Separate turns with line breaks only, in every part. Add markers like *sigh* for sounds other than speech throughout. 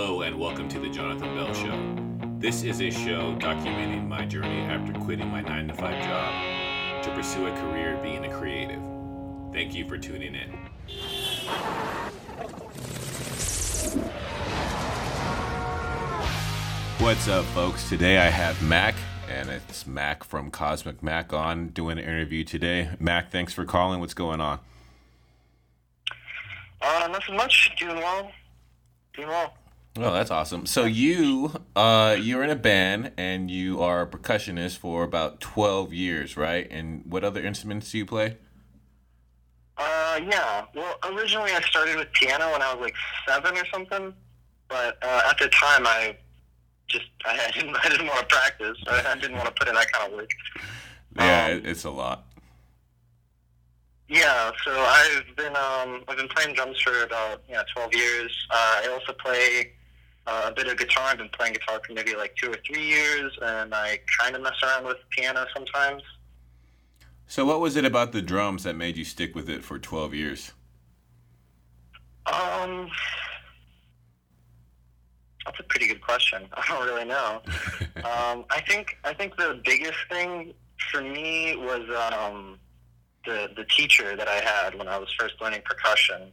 Hello, and welcome to the Jonathan Bell Show. This is a show documenting my journey after quitting my 9 to 5 job to pursue a career being a creative. Thank you for tuning in. What's up, folks? Today I have Mak, and it's Mak from Cosmic Mak on doing an interview today. Mak, thanks for calling. What's going on?
Uh, nothing much. Doing well. Doing well.
Oh, that's awesome. So you, uh, you're in a band and you are a percussionist for about twelve years, right? And what other instruments do you play?
Uh, yeah. Well, originally I started with piano when I was like seven or something, but uh, at the time I just I *laughs* didn't I didn't want to practice. I, didn't want to put in that kind of work.
Yeah,
Um,
it's a lot.
Yeah. So I've been um I've been playing drums for about yeah twelve years. Uh, I also play. Uh, a bit of guitar. I've been playing guitar for maybe like two or three years, and I kind of mess around with piano sometimes.
So what was it about the drums that made you stick with it for twelve years?
Um, that's a pretty good question. *laughs* I don't really know. *laughs* um, I think I think the biggest thing for me was um, the the teacher that I had when I was first learning percussion.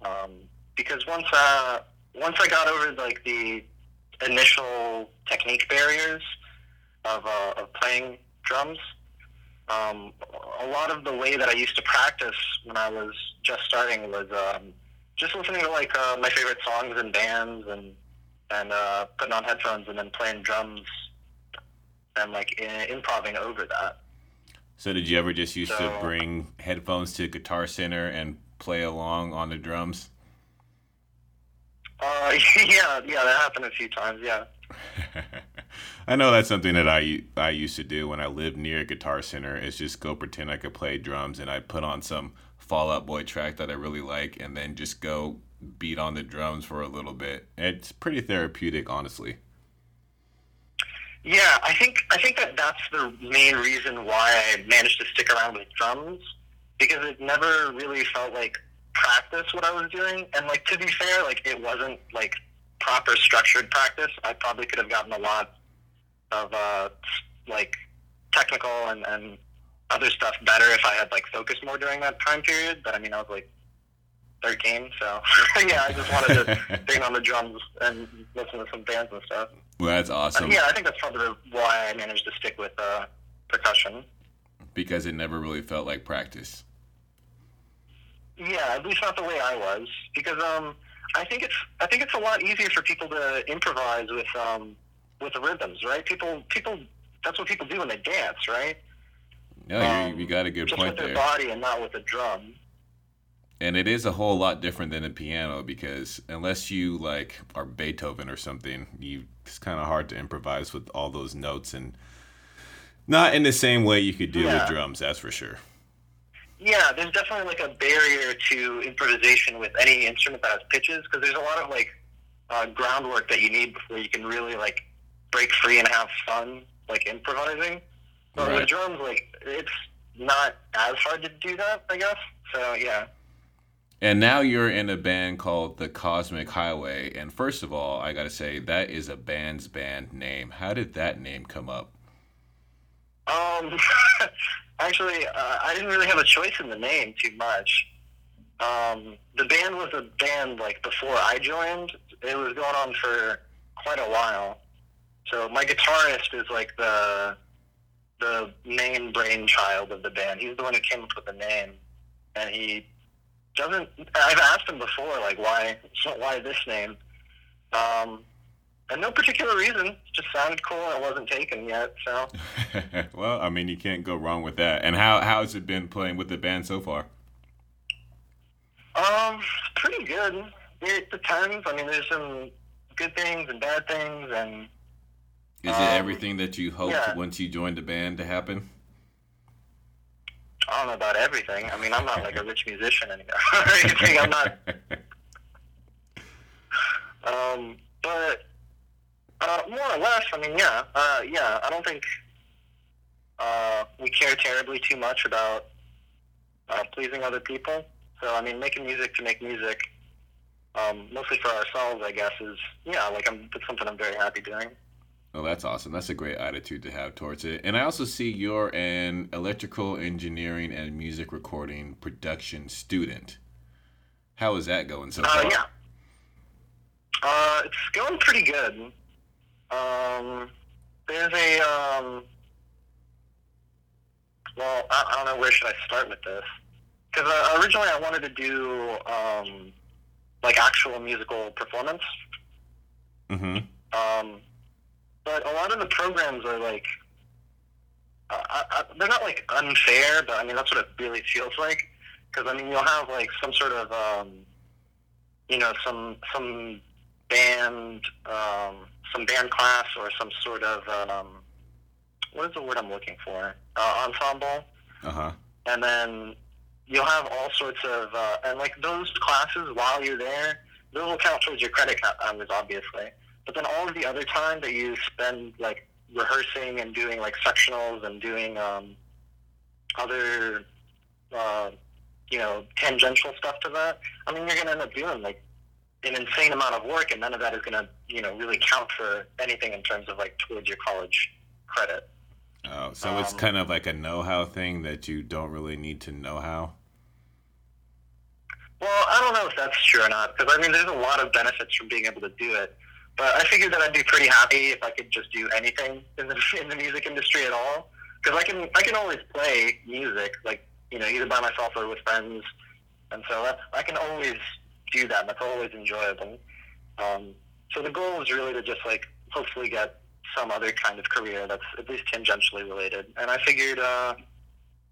Um, because once uh, once I got over like the initial technique barriers of uh, of playing drums, um, a lot of the way that I used to practice when I was just starting was um, just listening to like uh, my favorite songs and bands and and uh, putting on headphones and then playing drums and like I- improving over that.
So did you ever just used to bring headphones to Guitar Center and play along on the drums?
Uh, *laughs* yeah, yeah, that happened a few times. Yeah. *laughs*
I know that's something that I I used to do when I lived near a Guitar Center. Is just go pretend I could play drums and I put on some Fall Out Boy track that I really like, and then just go beat on the drums for a little bit. It's pretty therapeutic, honestly.
Yeah, I think I think that that's the main reason why I managed to stick around with drums because it never really felt like practice what I was doing, and like to be fair, like it wasn't like proper structured practice. I probably could have gotten a lot of uh, like technical and, and other stuff better if I had like focused more during that time period. But I mean, I was like thirteen, so *laughs* yeah, I just wanted to *laughs* bang on the drums and listen to some bands and stuff.
Well, that's awesome
Yeah, I think that's probably why I managed to stick with uh, percussion.
because it never really felt like practice.
Yeah, at least not the way I was, because um, I think it's I think it's a lot easier for people to improvise with um, with the rhythms, right? People people that's what people do when they dance, right?
No, you,
Um,
you got a good
Just
point
with their body and not with the drum.
And it is a whole lot different than a piano because unless you like are Beethoven or something, you it's kind of hard to improvise with all those notes and not in the same way you could do
Yeah.
with drums. That's for sure.
Yeah, there's definitely like a barrier to improvisation with any instrument that has pitches because there's a lot of like uh, groundwork that you need before you can really like break free and have fun like improvising. But
Right.
with drums, like it's not as hard to do that, I guess. So yeah.
And now you're in a band called the Cosmic Highway. And first of all, I gotta say that is a band's band name. How did that name come up?
Um, *laughs* actually, uh, I didn't really have a choice in the name too much. Um, the band was a band like before I joined. It was going on for quite a while. So my guitarist is like the the main brainchild of the band. He's the one who came up with the name, and he doesn't. I've asked him before, like why *laughs* why this name. Um, and no particular reason. Just sounded cool. and It wasn't taken yet, so. *laughs*
well, I mean, you can't go wrong with that. And how how has it been playing with the band so far?
Um, pretty good. It depends. I mean, there's some good things and bad things, and
Is it
Um,
everything that you hoped
yeah.
once you joined the band to happen?
I don't know about everything. I mean, I'm not like a rich musician anymore. *laughs* *laughs* or anything. I'm not. Um, but uh, more or less, I mean, yeah, uh, yeah. I don't think uh, we care terribly too much about uh, pleasing other people. So, I mean, making music to make music. um, mostly for ourselves, I guess, is yeah, like I'm it's something I'm very happy doing.
Oh, that's awesome. That's a great attitude to have towards it. And I also see you're an electrical engineering and music recording production student. How is that going so far?
Uh, yeah. Uh, it's going pretty good. Um, there's a um, well, I, I don't know where should I start with this because uh, originally I wanted to do um, like actual musical performance.
Mm-hmm.
Um, but a lot of the programs are like, uh, I, I, they're not like unfair, but I mean that's what it really feels like. Because I mean you'll have like some sort of, um, you know, some some band, um, some band class or some sort of, um, what is the word I'm looking for? Uh, ensemble.
Uh huh.
and then you'll have all sorts of uh, and like those classes while you're there those will count towards your credit hours obviously but then all of the other time that you spend like rehearsing and doing like sectionals and doing um, other uh, you know tangential stuff to that i mean you're going to end up doing like an insane amount of work and none of that is going to you know really count for anything in terms of like towards your college credit
Oh, so it's
Um,
kind of like a know-how thing that you don't really need to know how.
Well, I don't know if that's true or not because I mean, there's a lot of benefits from being able to do it. But I figured that I'd be pretty happy if I could just do anything in the *laughs* in the music industry at all because I can I can always play music like you know either by myself or with friends, and so that's I can always do that. And that's always enjoyable. Um, so the goal is really to just like hopefully get some other kind of career that's at least tangentially related. And I figured uh,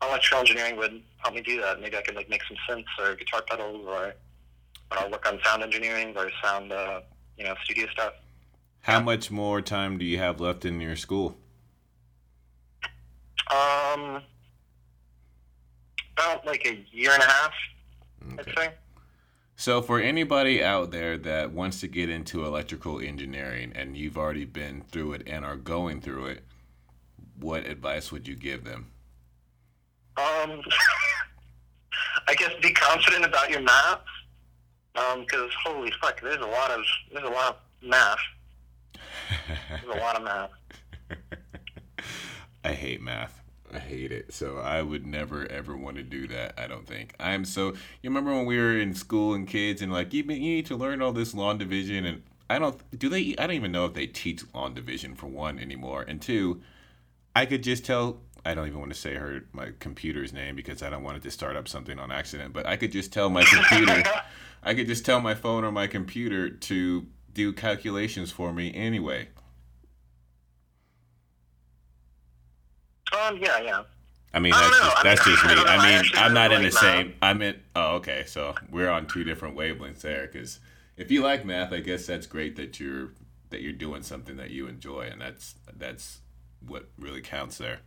electrical engineering would help me do that. Maybe I could like make some synths or guitar pedals or uh, work on sound engineering or sound, uh, you know, studio stuff.
How much more time do you have left in your school?
Um, about like a year and a half,
Okay.
I'd say.
So, for anybody out there that wants to get into electrical engineering and you've already been through it and are going through it, what advice would you give them?
Um, *laughs* I guess be confident about your math. Um, because holy fuck, there's a lot of there's a lot of math. *laughs* There's a lot of math. *laughs*
I hate math. I hate it. So I would never ever want to do that. I don't think. I'm so. You remember when we were in school and kids and like you, you need to learn all this long division and I don't. Do they? I don't even know if they teach long division for one anymore. And two, I could just tell. I don't even want to say her my computer's name because I don't want it to start up something on accident. But I could just tell my computer. *laughs* I could just tell my phone or my computer to do calculations for me anyway.
Um, yeah, yeah.
I mean,
I
that's just,
I
that's just me. I
I
mean, I'm not in the same. I'm in. Oh, okay. So we're on two different wavelengths there. Because if you like math, I guess that's great that you're that you're doing something that you enjoy, and that's that's what really counts there.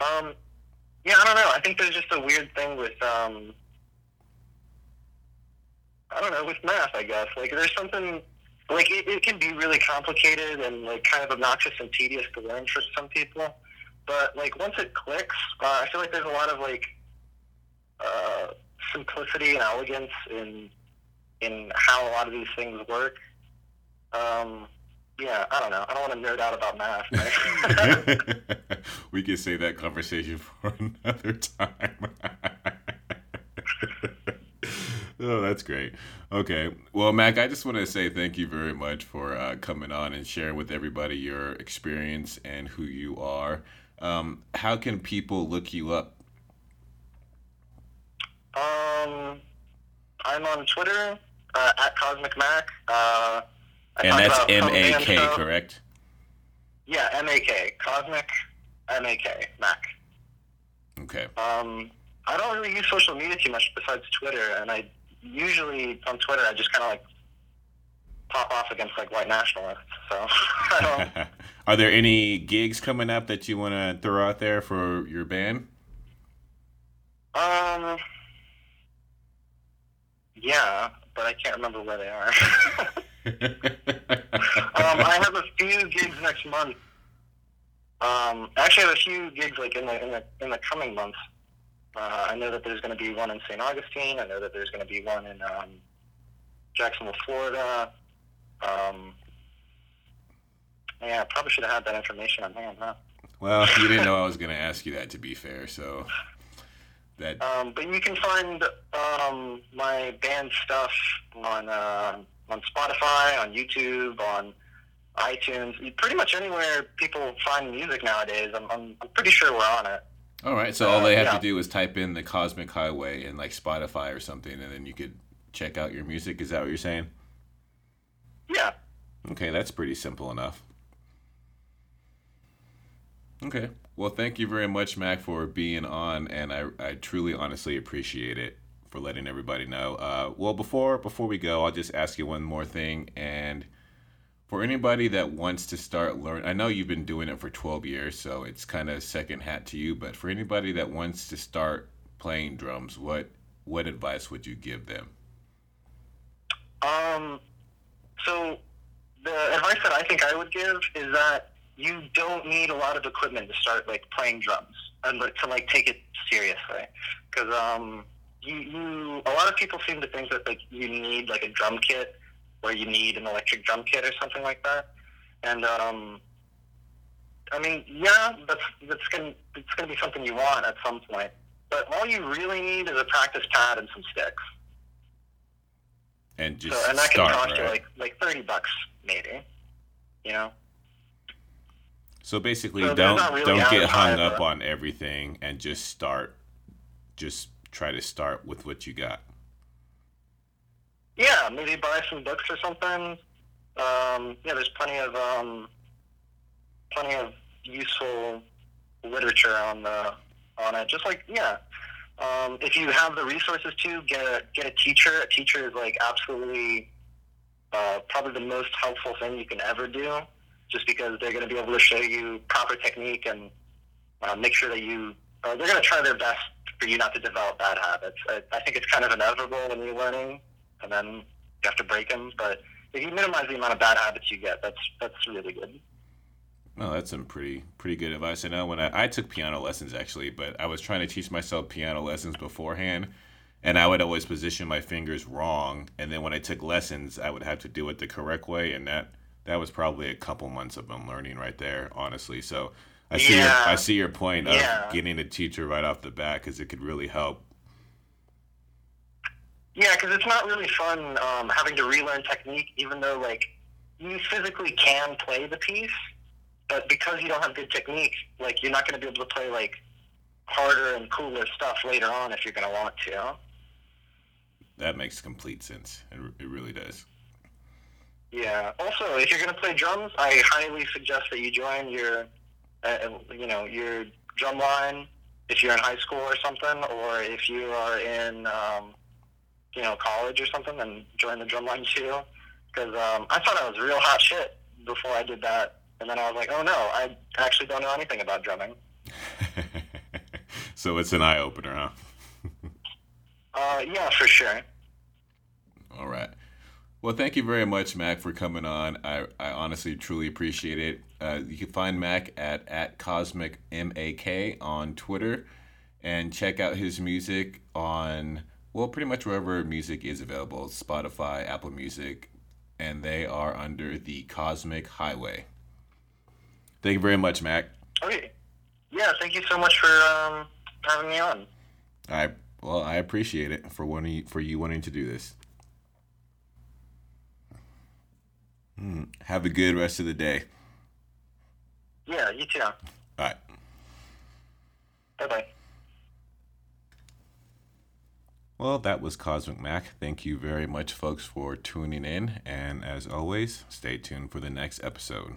Um, yeah, I don't know. I think there's just a weird thing with um, I don't know with math. I guess like there's something like it, it can be really complicated and like kind of obnoxious and tedious to learn for some people. But like once it clicks, uh, I feel like there's a lot of like uh, simplicity and elegance in in how a lot of these things work. Um, yeah, I don't know. I don't want to nerd out about math. *laughs*
we could save that conversation for *laughs* another time. *laughs* oh, that's great. Okay. Well, Mak, I just want to say thank you very much for uh, coming on and sharing with everybody your experience and who you are. Um, how can people look you up?
Um, I'm on Twitter uh, at Cosmic Mak. Uh,
And that's M A K, correct?
Yeah, M A K. Cosmic M A K Mak.
Okay.
Um, I don't really use social media too much besides Twitter, and I usually on Twitter I just kind of like pop off against like white nationalists. So. *laughs*
Are there any gigs coming up that you want to throw out there for your band?
Um. Yeah, but I can't remember where they are. *laughs* um, I have a few gigs next month. Um, actually, I have a few gigs like in the in the in the coming months. Uh, I know that there's going to be one in St. Augustine. I know that there's going to be one in um, Jacksonville, Florida. Um, yeah, I probably should have had that information on hand, huh?
Well, you didn't know I was *laughs* going to ask you that, to be fair. So that.
Um, but you can find um, my band stuff on uh, on Spotify, on YouTube, on iTunes, pretty much anywhere people find music nowadays. I'm, I'm, I'm pretty sure we're on it.
All right, so all they have uh, yeah. to do is type in the Cosmic Highway in like Spotify or something, and then you could check out your music. Is that what you're saying?
Yeah.
Okay, that's pretty simple enough. Okay. Well, thank you very much, Mak, for being on, and I, I truly, honestly appreciate it for letting everybody know. Uh, well, before before we go, I'll just ask you one more thing, and for anybody that wants to start learning, I know you've been doing it for 12 years, so it's kind of second hat to you. But for anybody that wants to start playing drums, what what advice would you give them?
Um, so the advice that I think I would give is that you don't need a lot of equipment to start like playing drums and to like take it seriously because um you, you a lot of people seem to think that like you need like a drum kit or you need an electric drum kit or something like that and um I mean yeah that's that's gonna it's gonna be something you want at some point but all you really need is a practice pad and some sticks
and just so, and that start, can cost right? you
like like thirty bucks maybe you know
so basically, so don't really don't get hung up on everything and just start. Just try to start with what you got.
Yeah, maybe buy some books or something. Um, yeah, there's plenty of um, plenty of useful literature on the on it. Just like yeah, um, if you have the resources to get a get a teacher. A teacher is like absolutely uh, probably the most helpful thing you can ever do just because they're going to be able to show you proper technique and uh, make sure that you, uh, they're going to try their best for you not to develop bad habits. I, I think it's kind of inevitable when you're learning, and then you have to break them. But if you minimize the amount of bad habits you get, that's that's really good.
Well, that's some pretty pretty good advice. I know when I, I took piano lessons actually, but I was trying to teach myself piano lessons beforehand, and I would always position my fingers wrong. And then when I took lessons, I would have to do it the correct way, and that that was probably a couple months of unlearning right there, honestly. So I see yeah. your I see your point of yeah. getting a teacher right off the bat because it could really help.
Yeah, because it's not really fun um, having to relearn technique, even though like you physically can play the piece, but because you don't have good technique, like you're not going to be able to play like harder and cooler stuff later on if you're going to want to.
That makes complete sense. It, it really does.
Yeah. Also, if you're going to play drums, I highly suggest that you join your, uh, you know, your drum line if you're in high school or something, or if you are in, um, you know, college or something, and join the drumline too. Because um, I thought I was real hot shit before I did that, and then I was like, oh no, I actually don't know anything about drumming. *laughs*
so it's an eye opener, huh? *laughs*
uh, yeah, for sure.
All right. Well, thank you very much, Mak, for coming on. I, I honestly truly appreciate it. Uh, you can find Mak at, at Cosmic M-A-K on Twitter and check out his music on, well, pretty much wherever music is available Spotify, Apple Music, and they are under the Cosmic Highway. Thank you very much, Mak.
Okay. Yeah, thank you so much for um, having me on.
I well, I appreciate it for wanting for you wanting to do this. Mm. Have a good rest of the day.
Yeah, you too. All
right.
Bye bye.
Well, that was Cosmic Mak. Thank you very much, folks, for tuning in. And as always, stay tuned for the next episode.